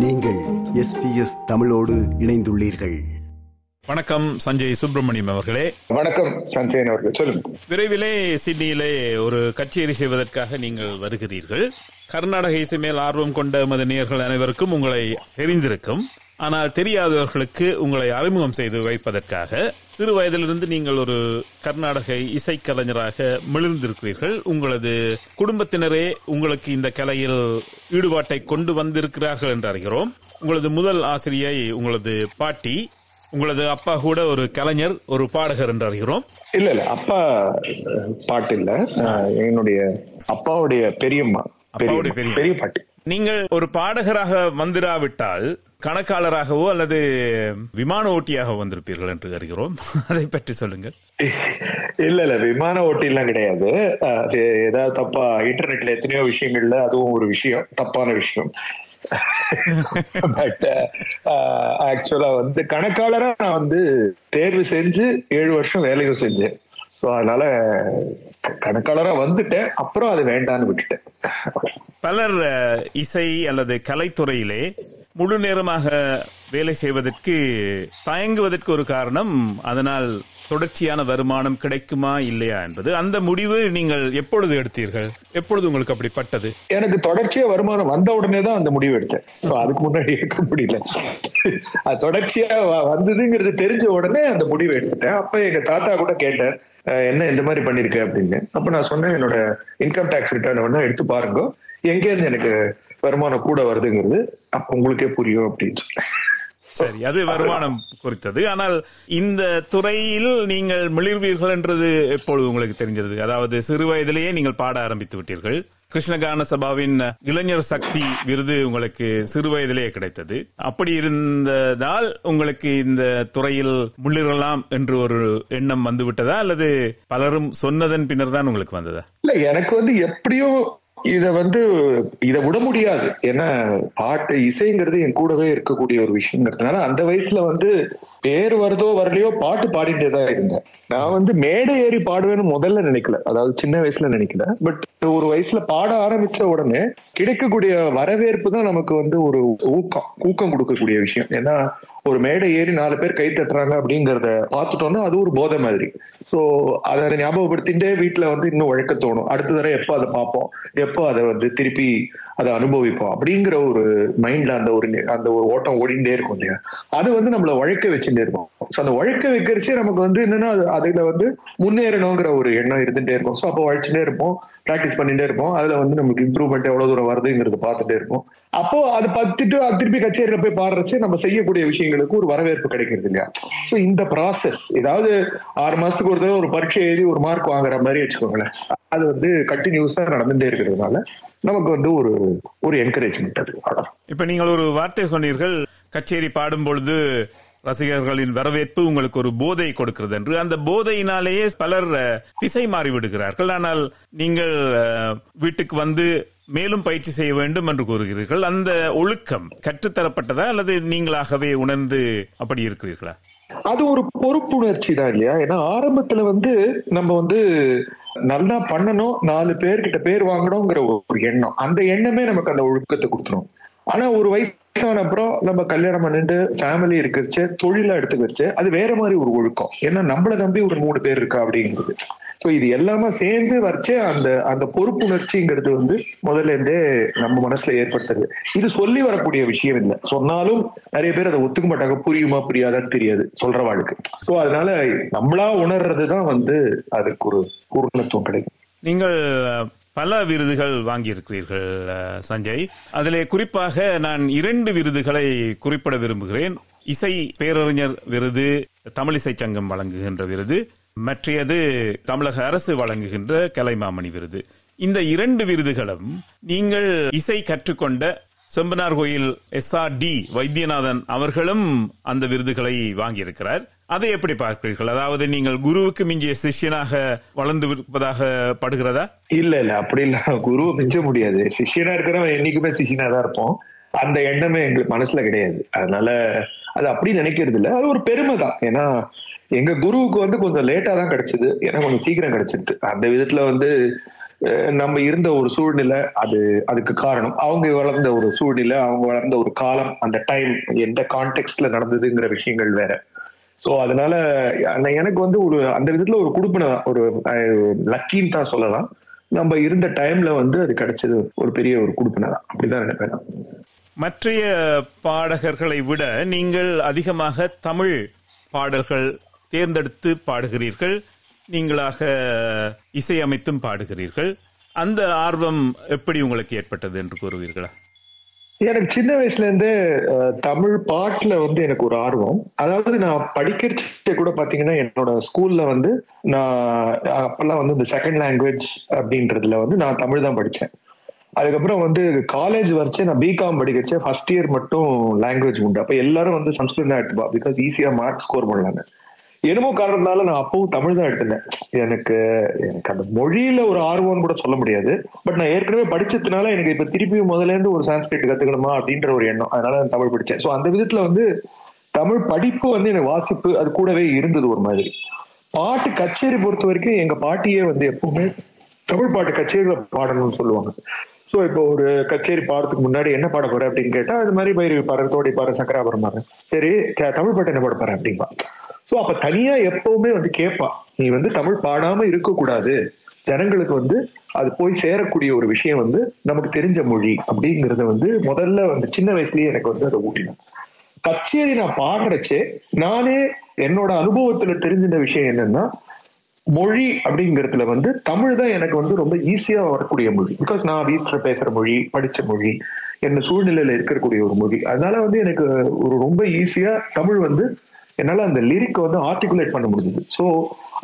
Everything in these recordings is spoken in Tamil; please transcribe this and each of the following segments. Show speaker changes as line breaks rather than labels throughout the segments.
நீங்கள் எஸ்பிஎஸ் தமிழோடு இணைந்துள்ளீர்கள்.
வணக்கம் சஞ்சய் சுப்பிரமணியம் அவர்களே.
வணக்கம் சஞ்சயன் அவர்கள். சொல்லுங்க.
விரைவிலே சிட்னியிலே ஒரு கச்சேரி செய்வதற்காக நீங்கள் வருகிறீர்கள். கர்நாடக இசை மேல் ஆர்வம் கொண்ட எமது நேயர்கள் அனைவருக்கும் உங்களை தெரிந்திருக்கும். ஆனால் தெரியாதவர்களுக்கு உங்களை அறிமுகம் செய்து வைப்பதற்காக சிறு வயதிலிருந்து நீங்கள் ஒரு கர்நாடக இசைக்கலைஞராக மிளிர்ந்திருக்கிறீர்கள். உங்களது குடும்பத்தினரே உங்களுக்கு இந்த கலையில் ஈடுபாட்டை கொண்டு வந்திருக்கிறார்கள் என்று அறிகிறோம். உங்களது முதல் ஆசிரியை உங்களது பாட்டி உங்களது அப்பா கூட ஒரு கலைஞர் ஒரு பாடகர் என்று அறிகிறோம்.
இல்ல இல்ல அப்பா பாட்டு இல்ல என்னுடைய அப்பாவுடைய பெரியம்மா. பெரிய பாட்டி.
நீங்கள் ஒரு பாடகராக வந்திராவிட்டால் கணக்காளராகவோ அல்லது விமான ஓட்டியாக வந்திருப்பீர்கள் என்று அறிகிறோம். அதை பற்றி சொல்லுங்கள்.
இல்ல இல்ல விமான ஓட்டிலாம் கிடையாது. அது ஏதாவது தப்பா இன்டர்நெட்ல எத்தனையோ விஷயங்கள்ல அதுவும் ஒரு விஷயம் தப்பான விஷயம். பட் ஆக்சுவலா வந்து கணக்காளரா நான் வந்து தேர்வு செஞ்சு ஏழு வருஷம் வேலையும் செஞ்சேன். ஸோ அதனால க- கணக்காளரா வந்துட்டேன் அப்புறம் அது வேண்டான்னு விட்டுட்டேன்.
பலர் இசை அல்லது கலைத்துறையிலே முழு நேரமாக வேலை செய்வதற்கு தயங்குவதற்கு ஒரு காரணம். அதனால் தொடர்ச்சியான வருமானம் கிடைக்குமா இல்லையா என்பது. அந்த முடிவு நீங்கள் எப்பொழுது எடுத்தீர்கள்? எப்பொழுது உங்களுக்கு அப்படி பட்டது?
எனக்கு தொடர்ச்சியா வருமானம் வந்த உடனே தான் அந்த முடிவு எடுத்தேன். அதுக்கு முன்னாடி எடுக்க முடியல. அது தொடர்ச்சியா வந்ததுங்கிறது தெரிஞ்ச உடனே அந்த முடிவு எடுத்துட்டேன். அப்ப எங்க தாத்தா கூட கேட்டேன் என்ன இந்த மாதிரி பண்ணிருக்க? அப்படின்னு. அப்ப நான் சொன்னேன் என்னோட இன்கம் டேக்ஸ் ரிட்டர்ன் வேணா எடுத்து பாருங்க. எங்க இருந்து எனக்கு வருமானம் கூட வருதுங்கிறது அப்ப உங்களுக்கே புரியும் அப்படின்னு சொன்னேன்.
சரி அது வருமானம் குறித்தது. ஆனால் இந்த துறையில் நீங்கள் மிளிர்வீர்கள் என்றது எப்பொழுது உங்களுக்கு தெரிஞ்சது அதாவது சிறு வயதிலேயே நீங்கள் பாட ஆரம்பித்து விட்டீர்கள். கிருஷ்ணகான சபாவின் இளைஞர் சக்தி விருது உங்களுக்கு சிறு வயதிலேயே கிடைத்தது. அப்படி இருந்ததால் உங்களுக்கு இந்த துறையில் முள்ளிரலாம் என்று ஒரு எண்ணம் வந்து விட்டதா அல்லது பலரும் சொன்னதன் பின்னர் தான் உங்களுக்கு வந்ததா?
இல்ல எனக்கு வந்து எப்படியும் இத வந்து இத விட முடியாது. ஏன்னா பாட்டு இசைங்கிறது என் கூடவே இருக்கக்கூடிய ஒரு விஷயங்கிறதுனால அந்த வயசுல வந்து பேர் வருதோ வரலையோ பாட்டு பாடிட்டே தான் இருந்தேன். நான் வந்து மேடை ஏறி பாடுவேன்னு முதல்ல நினைக்கல. அதாவது சின்ன வயசுல நினைக்கல. பட் ஒரு வயசுல பாட ஆரம்பிச்ச உடனே கிடைக்கக்கூடிய வரவேற்பு தான் நமக்கு வந்து ஒரு ஊக்கம் ஊக்கம் கொடுக்கக்கூடிய விஷயம். ஏன்னா ஒரு மேடை ஏறி நாலு பேர் கை தட்டுறாங்க அப்படிங்கறத பார்த்துட்டோம்னா அது ஒரு போதை மாதிரி. சோ அதை ஞாபகப்படுத்திட்டே வீட்டுல வந்து இன்னும் உழைக்க தோணும். அடுத்த தடவை எப்போ அதை பார்ப்போம்? எப்போ அதை வந்து திருப்பி அதை அனுபவிப்போம்? அப்படிங்கிற ஒரு மைண்ட்ல அந்த ஒரு அந்த ஒரு ஓட்டம் ஓடிண்டே இருக்கும் இல்லையா? அது வந்து நம்மள உழைக்க வச்சுட்டே இருக்கும். ஸோ அந்த உழைக்க வைக்கிறச்சே நமக்கு வந்து என்னன்னா அது அதுல வந்து முன்னேறணுங்கிற ஒரு எண்ணம் இருந்துட்டே இருக்கும். ஸோ அப்போ உழைச்சுட்டே இருப்போம். ப்ராக்டிஸ் பண்ணிட்டே இருப்போம். அதுல வந்து நமக்கு இம்ப்ரூவ்மெண்ட் எவ்வளவு தூரம் வருதுங்கிறது பார்த்துட்டே இருப்போம். அப்போ அது பார்த்துட்டு அது திருப்பி கச்சேரியில போய் பாடுறச்சு நம்ம செய்யக்கூடிய விஷயங்களுக்கு ஒரு வரவேற்பு கிடைக்கிறது இல்லையா? ஸோ இந்த ப்ராசஸ் ஏதாவது ஆறு மாசத்துக்கு ஒரு தடவை ஒரு பரீட்சை எழுதி ஒரு மார்க் வாங்குற மாதிரி வச்சுக்கோங்களேன். அது வந்து கண்டினியூஸா நடந்துட்டே இருக்கிறதுனால நமக்கு வந்து ஒரு ஒரு என்கரேஜ்மெண்ட் அது.
இப்ப நீங்கள் ஒரு வார்த்தை சொன்னீர்கள் கச்சேரி பாடும் பொழுது ரசிகர்களின் வரவேற்பு உங்களுக்கு ஒரு போதை கொடுக்கிறது என்று. அந்த போதையினாலேயே பலர் திசை மாறி விடுகிறார்கள் ஆனால் நீங்கள் வீட்டுக்கு வந்து மேலும் பயிற்சி செய்ய வேண்டும் என்று கூறுகிறீர்கள். அந்த ஒழுக்கம் கற்றுத்தரப்பட்டதா அல்லது நீங்களாகவே உணர்ந்து அப்படி இருக்கிறீர்களா?
அது ஒரு பொறுப்புணர்ச்சி தான் இல்லையா? ஏன்னா ஆரம்பத்துல வந்து நம்ம வந்து நல்லா பண்ணணும் நாலு பேர்கிட்ட பேர் வாங்கணுங்கிற ஒரு எண்ணம். அந்த எண்ணமே நமக்கு அந்த ஒழுக்கத்தை கொடுத்துரும். ஆனா ஒரு வயசான அப்புறம் நம்ம கல்யாணம் பண்ணிட்டு ஃபேமிலி இருக்கிறச்சு தொழிலா எடுத்துக்கிறச்சு அது வேற மாதிரி ஒரு ஒழுக்கம். ஏன்னா நம்மள நம்பி ஒரு மூணு பேர் இருக்கா அப்படிங்கிறது. ஸோ இது எல்லாமே சேர்ந்து வச்சு அந்த அந்த பொறுப்புணர்ச்சிங்கிறது வந்து முதல்ல இருந்தே நம்ம மனசுல ஏற்பட்டது. இது சொல்லி வரக்கூடிய விஷயம் இல்லை. சொன்னாலும் நிறைய பேர் அதை ஒத்துக்க மாட்டாங்க. புரியுமா புரியாதான்னு தெரியாது சொல்ற வாழ்க்கை. சோ அதனால நம்மளா உணர்றதுதான் வந்து அதுக்கு ஒரு பூர்ணத்துவம் கிடைக்கும்.
நீங்கள் பல விருதுகள் வாங்கியிருக்கிறீர்கள் சஞ்சய். அதிலே குறிப்பாக நான் இரண்டு விருதுகளை குறிப்பிட விரும்புகிறேன். இசை பேரறிஞர் விருது தமிழிசை சங்கம் வழங்குகின்ற விருது மற்றையது தமிழக அரசு வழங்குகின்ற கலைமாமணி விருது. இந்த இரண்டு விருதுகளும் நீங்கள் இசை கற்றுக்கொண்ட செம்பனார் கோயில் எஸ் ஆர் டி வைத்தியநாதன் அவர்களும் அந்த விருதுகளை வாங்கியிருக்கிறார். அதை எப்படி பார்க்கிறீர்கள்? அதாவது நீங்கள் குருவுக்கு மிஞ்சிய சிஷ்யனாக வளர்ந்து இருப்பதாக படுகிறதா?
இல்ல இல்ல அப்படி இல்ல. குருவை மிஞ்ச முடியாது. சிஷியனா இருக்கிறவன் என்னைக்குமே சிஷியனா தான் இருப்போம். அந்த எண்ணமே எங்களுக்கு மனசுல கிடையாது. அதனால அது அப்படி நினைக்கிறது இல்ல. அது ஒரு பெருமை தான். ஏன்னா எங்க குருவுக்கு வந்து கொஞ்சம் லேட்டா தான் கிடைச்சது. ஏன்னா கொஞ்சம் சீக்கிரம் கிடைச்சிருக்கு. அந்த விதத்துல வந்து நம்ம இருந்த ஒரு சூழ்நிலை அது அதுக்கு காரணம். அவங்க வளர்ந்த ஒரு சூழ்நிலை அவங்க வளர்ந்த ஒரு காலம் அந்த டைம் எந்த கான்டெக்ட்ல நடந்ததுங்கிற விஷயங்கள் வேற. சோ அதனால எனக்கு வந்து ஒரு அந்த விதத்துல ஒரு குடுப்பின ஒரு லக்கின்னு தான் சொல்லலாம். நம்ம இருந்த டைம்ல வந்து அது கிடைச்சது ஒரு பெரிய ஒரு குடுப்பினை தான். அப்படிதான் நினைப்பேன் மற்ற
மற்றைய பாடகர்களை விட நீங்கள் அதிகமாக தமிழ் பாடல்கள் தேர்ந்தெடுத்து பாடுகிறீர்கள். நீங்களாக இசையமைத்தும் பாடுகிறீர்கள். அந்த ஆர்வம் எப்படி உங்களுக்கு ஏற்பட்டது என்று கூறுவீர்களா?
எனக்கு சின்ன வயசுல இருந்தே தமிழ் பாட்டுல வந்து எனக்கு ஒரு ஆர்வம். அதாவது நான் படிக்கிறச்ச கூட பாத்தீங்கன்னா என்னோட ஸ்கூல்ல வந்து நான் அப்பெல்லாம் வந்து இந்த செகண்ட் லாங்குவேஜ் அப்படின்றதுல வந்து நான் தமிழ் தான் படிச்சேன். அதுக்கப்புறம் வந்து காலேஜ் வரைச்சு நான் பிகாம் படிக்கிறச்சே ஃபர்ஸ்ட் இயர் மட்டும் லாங்குவேஜ் உண்டு. அப்ப எல்லாரும் வந்து சம்ஸ்கிருதம் எடுத்துப்பா பிகாஸ் ஈஸியா மார்க் ஸ்கோர் பண்ணலாங்க என்னமோ காரணத்தினால நான் அப்பவும் தமிழ் தான் எடுத்திருந்தேன் எனக்கு எனக்கு அந்த மொழியில ஒரு ஆர்வம்னு கூட சொல்ல முடியாது. பட் நான் ஏற்கனவே படிச்சதுனால எனக்கு இப்ப திருப்பியும் முதல்ல இருந்து ஒரு சான்ஸ்கிரிட் கத்துக்கணுமா அப்படின்ற ஒரு எண்ணம். அதனால நான் தமிழ் படிச்சேன். ஸோ அந்த விதத்துல வந்து தமிழ் படிப்பு வந்து எனக்கு வாசிப்பு அது கூடவே இருந்தது ஒரு மாதிரி. பாட்டு கச்சேரி பொறுத்த வரைக்கும் எங்க பாட்டியே வந்து எப்பவுமே தமிழ் பாட்டு கச்சேரியில பாடணும்னு சொல்லுவாங்க. சோ இப்போ ஒரு கச்சேரி பாடுறதுக்கு முன்னாடி என்ன பாட போற அப்படின்னு கேட்டா அது மாதிரி பைரவி பாரு தோடி பாரு சக்கராபுரம் பாரு சரி தமிழ் பாட்டு என்ன பாட போற அப்படின்பா. ஸோ அப்ப தனியா எப்பவுமே வந்து கேட்பா நீ வந்து தமிழ் பாடாம இருக்க கூடாது ஜனங்களுக்கு வந்து அது போய் சேரக்கூடிய ஒரு விஷயம் வந்து நமக்கு தெரிஞ்ச மொழி அப்படிங்கறத வந்து முதல்ல வந்து சின்ன வயசுலயே எனக்கு வந்து அதை ஊட்டினான். கச்சேரி நான் பாடுறச்சே நானே என்னோட அனுபவத்துல தெரிஞ்சின விஷயம் என்னன்னா மொழி அப்படிங்கறதுல வந்து தமிழ் தான் எனக்கு வந்து ரொம்ப ஈஸியா வரக்கூடிய மொழி. பிகாஸ் நான் வீட்டுல பேசுற மொழி படிச்ச மொழி என்ன சூழ்நிலையில இருக்கக்கூடிய ஒரு மொழி. அதனால வந்து எனக்கு ஒரு ரொம்ப ஈஸியா தமிழ் வந்து என்னால அந்த லிரிக் வந்து ஆர்டிகுலேட் பண்ண முடிஞ்சது. சோ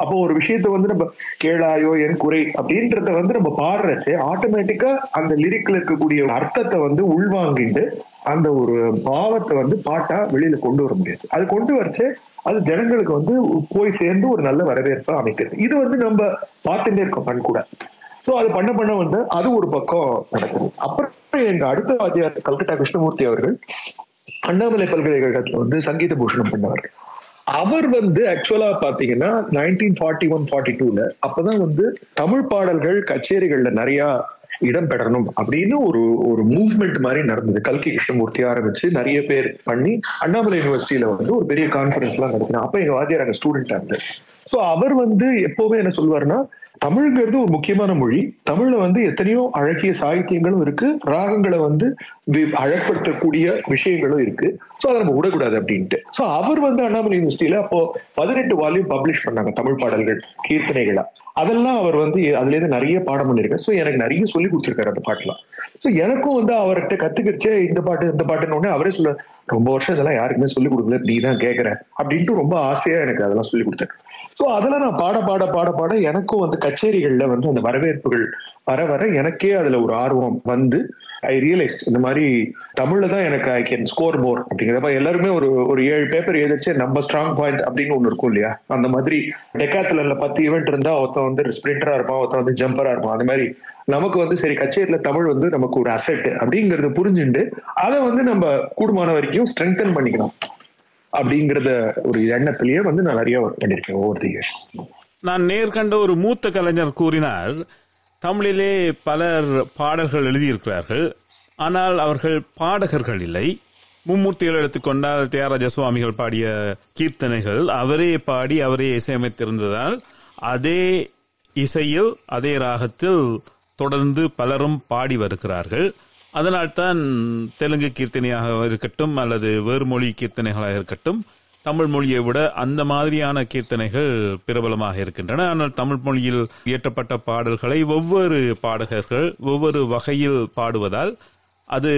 அப்போ ஒரு விஷயத்த வந்து நம்ம கேளாயோ என் குறை அப்படின்றத வந்து நம்ம பாடுறச்சே ஆட்டோமேட்டிக்கா அந்த லிரிக்ல இருக்கக்கூடிய அர்த்தத்தை வந்து உள்வாங்கிட்டு அந்த ஒரு பாவத்தை வந்து பாட்டா வெளியில கொண்டு வர முடியாது. அது கொண்டு வரச்சே அது ஜனங்களுக்கு வந்து போய் சேர்ந்து ஒரு நல்ல வரவேற்பை அமைக்கிறது. இது வந்து நம்ம பார்த்துட்டே இருக்கோம் கண் கூட. சோ அது பண்ண பண்ண வந்து அது ஒரு பக்கம் நடக்குது. அப்புறம் எங்க அடுத்த வாத்தியார் கல்கட்டா கிருஷ்ணமூர்த்தி அவர்கள் அண்ணாமலை பல்கலைக்கழகத்துல வந்து சங்கீத பூஷணம் பண்ணவர் அவர் வந்து ஆக்சுவலா பாத்தீங்கன்னா நைன்டீன் ஃபார்ட்டி ஒன் ஃபார்ட்டி டூல அப்பதான் வந்து தமிழ் பாடல்கள் கச்சேரிகள்ல நிறைய இடம் பெறணும் அப்படின்னு ஒரு ஒரு மூவ்மெண்ட் மாதிரி நடந்தது. கல்கி கிருஷ்ணமூர்த்தி ஆரம்பிச்சு நிறைய பேர் பண்ணி அண்ணாமலை யூனிவர்சிட்டியில வந்து ஒரு பெரிய கான்ஃபரன்ஸ் எல்லாம் நடத்தினா அப்ப எங்க வாத்தியார் அங்க ஸ்டூடெண்டா இருந்தார். சோ அவர் வந்து எப்பவுமே என்ன சொல்வாருன்னா தமிழ்ங்கிறது ஒரு முக்கியமான மொழி. தமிழ்ல வந்து எத்தனையோ அழகிய சாகித்யங்களும் இருக்கு. ராகங்களை வந்து வி- விஷயங்களும் இருக்கு. சோ அதை நம்ம விடக்கூடாது அப்படின்ட்டு. சோ அவர் வந்து அண்ணாமலை யூனிவர்சிட்டியில அப்போ பதினெட்டு வால்யூம் பப்ளிஷ் பண்ணாங்க தமிழ் பாடல்கள் கீர்த்தனைகளா. அதெல்லாம் அவர் வந்து அதுல இருந்து நிறைய பாடம் பண்ணியிருக்காரு. சோ எனக்கு நிறைய சொல்லி கொடுத்துருக்காரு அந்த பாட்டுலாம். சோ எனக்கும் வந்து அவர்கிட்ட கத்துக்கிச்சே இந்த பாட்டு இந்த பாட்டுன்னு உடனே அவரே சொல்ல ரொம்ப வருஷம் இதெல்லாம் யாருக்குமே சொல்லி கொடுக்கல. நீ தான் கேட்குற அப்படின்ட்டு ரொம்ப ஆசையா எனக்கு அதெல்லாம் சொல்லி கொடுத்தேன். சோ அதெல்லாம் நான் பாட பாட பாட பாட எனக்கும் வந்து கச்சேரிகள்ல வந்து அந்த வரவேற்புகள் வர வர எனக்கே அதுல ஒரு ஆர்வம் வந்து ஐ ரியலைஸ் இந்த மாதிரி தமிழ்ல தான் எனக்கு ஐ கேன் ஸ்கோர் மோர் அப்படிங்கிறப்ப எல்லாருமே ஒரு ஒரு ஏழு பேப்பர் எழுதிச்சு நம்ம ஸ்ட்ராங் பாயிண்ட் அப்படின்னு ஒன்று இருக்கும் இல்லையா? அந்த மாதிரி டெக்காத்துல பத்து ஈவெண்ட் இருந்தா ஒருத்தன் வந்து ஸ்பிரிண்டரா இருப்பான் ஒருத்தன் வந்து ஜம்பரா இருப்பான். அந்த மாதிரி நமக்கு வந்து சரி கச்சேரியில தமிழ் வந்து நமக்கு ஒரு அசெட் அப்படிங்கறத புரிஞ்சுண்டு அதை வந்து நம்ம கூடுமான வரைக்கும் எல்லாரையும் ஸ்ட்ரென்தன் பண்ணிக்கணும். அப்படிங்கறத ஒரு எண்ணத்திலேயே வந்து நான் நிறைய ஒர்க் பண்ணிருக்கேன் ஓவர் தி இயர்ஸ்
நான் நேர்கண்ட ஒரு மூத்த கலைஞர் கூறினார் தமிழிலே பலர் பாடல்கள் எழுதியிருக்கிறார்கள் ஆனால் அவர்கள் பாடகர்கள் இல்லை. மும்மூர்த்திகள் எடுத்துக்கொண்டால் தியாகராஜ சுவாமிகள் பாடிய கீர்த்தனைகள் அவரே பாடி அவரே இசையமைத்திருந்ததால் அதே இசையில் அதே ராகத்தில் தொடர்ந்து பலரும் பாடி வருகிறார்கள். அதனால்தான் தெலுங்கு கீர்த்தனையாக இருக்கட்டும் அல்லது வேறு மொழி கீர்த்தனைகளாக இருக்கட்டும் தமிழ் மொழியை விட அந்த மாதிரியான கீர்த்தனைகள் பிரபலமாக இருக்கின்றன. ஆனால் தமிழ் மொழியில் இயற்றப்பட்ட பாடல்களை ஒவ்வொரு பாடகர்கள் ஒவ்வொரு வகையில் பாடுவதால் அது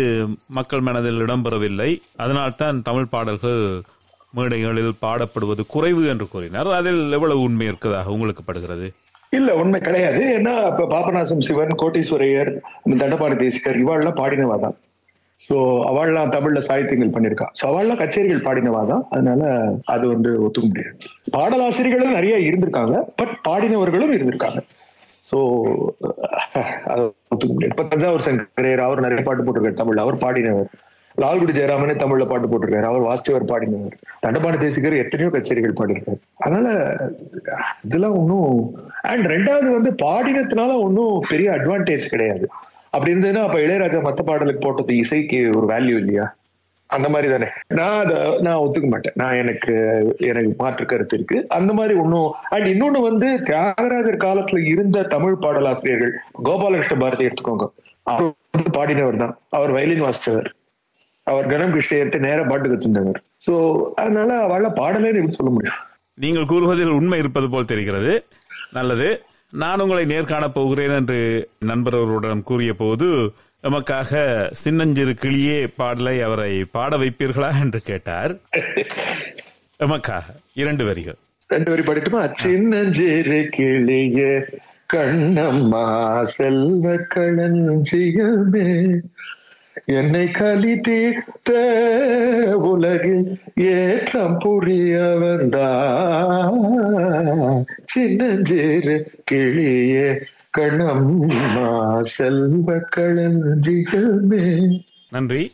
மக்கள் மனதில் இடம்பெறவில்லை. அதனால்தான் தமிழ் பாடல்கள் மேடைகளில் பாடப்படுவது குறைவு என்று கூறினார். அதில் எவ்வளவு உண்மை இருக்கிறதாக உங்களுக்கு படுகிறது?
இல்ல உண்மை கிடையாது. ஏன்னா இப்ப பாபநாசம் சிவன் கோட்டீஸ்வரையர் இந்த தண்டபாணி தேசிகர் இவாள்லாம் பாடினவா தான் சோ அவள்லாம் தமிழ்ல சாகித்யங்கள் பண்ணிருக்கா சோ அவள்லாம் கச்சேரிகள் பாடினவா தான் அதனால அது வந்து ஒத்துக்க முடியாது. பாடலாசிரியர்களும் நிறைய இருந்திருக்காங்க. பட் பாடினவர்களும் இருந்திருக்காங்க. சோ அது ஒத்துக்க முடியாது. இப்ப தஞ்சாவூர் சங்கரையர் அவர் நிறைய பாட்டு போட்டிருக்காரு தமிழ்ல. அவர் பாடினவர். லால்குடி ஜெயராமனே தமிழ்ல பாட்டு போட்டிருக்காரு. அவர் வாசிச்சவர் பாடினவர். தண்டபாணி தேசிகர் எத்தனையோ கச்சேரிகள் பாடியிருக்காரு. அதனால இதெல்லாம் ஒன்றும் அண்ட் ரெண்டாவது வந்து பாடினதுனால ஒன்றும் பெரிய அட்வான்டேஜ் கிடையாது. அப்படி இருந்ததுன்னா அப்ப இளையராஜா மத்த பாடலுக்கு போட்டது இசைக்கு ஒரு வேல்யூ இல்லையா? அந்த மாதிரி தானே. நான் அதை நான் ஒத்துக்க மாட்டேன். நான் எனக்கு எனக்கு மாற்று கருத்து இருக்கு. அந்த மாதிரி ஒன்றும் அண்ட் இன்னொன்னு வந்து தியாகராஜர் காலத்துல இருந்த தமிழ் பாடலாசிரியர்கள் கோபாலகிருஷ்ண பாரதி எடுத்துக்கோங்க. அவர் வந்து பாடினவர் தான். அவர் வயலின் வாசித்தவர். அவர் கணம் கிருஷ்ணயர்கிட்ட நேர பாட்டு கத்துந்தவர் சோ அதனால அவள பாடலேன்னு சொல்ல முடியும்.
நீங்கள் கூறுவதில் உண்மை இருப்பது போல் தெரிகிறது. நல்லது. நான் உங்களை நேர்காணப் போகிறேன் என்று நண்பர் ஒருவரிடம் கூறிய போது எமக்காக சின்னஞ்சிறு கிளியே பாடலை அவரை பாட வைப்பீர்களா என்று கேட்டார். எமக்காக. இரண்டு வரிகள்.
ரெண்டு வரி படிட்டுமா? சின்னஞ்சிறு கிளிய கண்ணம்மா செல்வ களஞ்சியமே என்னை கலி தீர்த்த உலகில் ஏற்றம் புரிய வந்தா கிளியே கணம் செல்வ களஞ்சியமே.
நன்றி.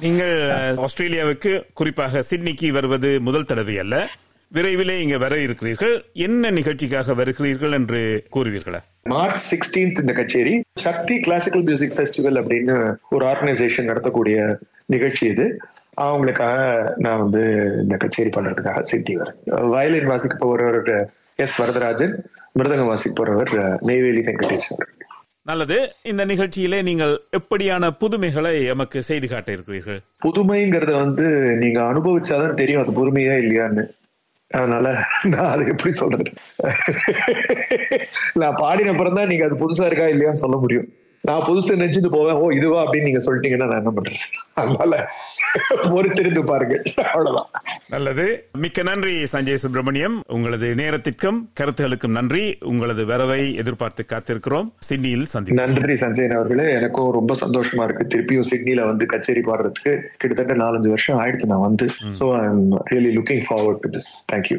நீங்கள் ஆஸ்திரேலியாவுக்கு குறிப்பாக சிட்னிக்கு வருவது முதல் தடவை அல்ல. விரைவிலே இங்க வர இருக்கிறீர்கள். என்ன நிகழ்ச்சிக்காக வருகிறீர்கள் என்று கூறுவீர்களா?
மார்ச் சிக்ஸ்டீன்த் இந்த கச்சேரி சக்தி கிளாசிக்கல் மியூசிக் ஃபெஸ்டிவல் அப்படின்னு ஒரு ஆர்கனைசேஷன் நடத்தக்கூடிய நிகழ்ச்சி இது. அவங்களுக்காக நான் வந்து இந்த கச்சேரி பண்றதுக்காக சிட்டி வரேன். வயலின் வாசிக்க போறவர் எஸ் வரதராஜன் மிருதங்கம் வாசிக்க போறவர் நெய்வேலி வெங்கடேஸ்வர்
நல்லது. இந்த நிகழ்ச்சியிலே நீங்கள் எப்படியான புதுமைகளை எமக்கு செய்து காட்ட இருக்கிறீர்கள்
புதுமைங்கிறத வந்து நீங்க அனுபவிச்சாதான் தெரியும் அது புதுமையா இல்லையான்னு. அதனால நான் அதை எப்படி சொல்றது? நான் பாடினப்புறம் தான் நீங்க அது புதுசா இருக்கா இல்லையான்னு சொல்ல முடியும். நான் புதுசு நினைச்சிட்டு போவேன். ஓ இதுவா அப்படின்னு நீங்க சொல்லிட்டீங்கன்னா நான் என்ன பண்றேன் அதனால பொறுத்திருந்து பாருங்க. அவ்வளவுதான்.
நல்லது. மிக்க நன்றி சஞ்சய் சுப்பிரமணியம். உங்களது நேரத்திற்கும் கருத்துகளுக்கும் நன்றி. உங்களது வரவை எதிர்பார்த்து காத்திருக்கிறோம். சிட்னியில் சந்திப்போம்.
நன்றி சஞ்சயன் அவர்களே. எனக்கும் ரொம்ப சந்தோஷமா இருக்கு. திருப்பியும் சிட்னில வந்து கச்சேரி பாடுறதுக்கு கிட்டத்தட்ட நாலஞ்சு வருஷம் ஆயிடுத்து நான் வந்து. So I really looking forward to this thank you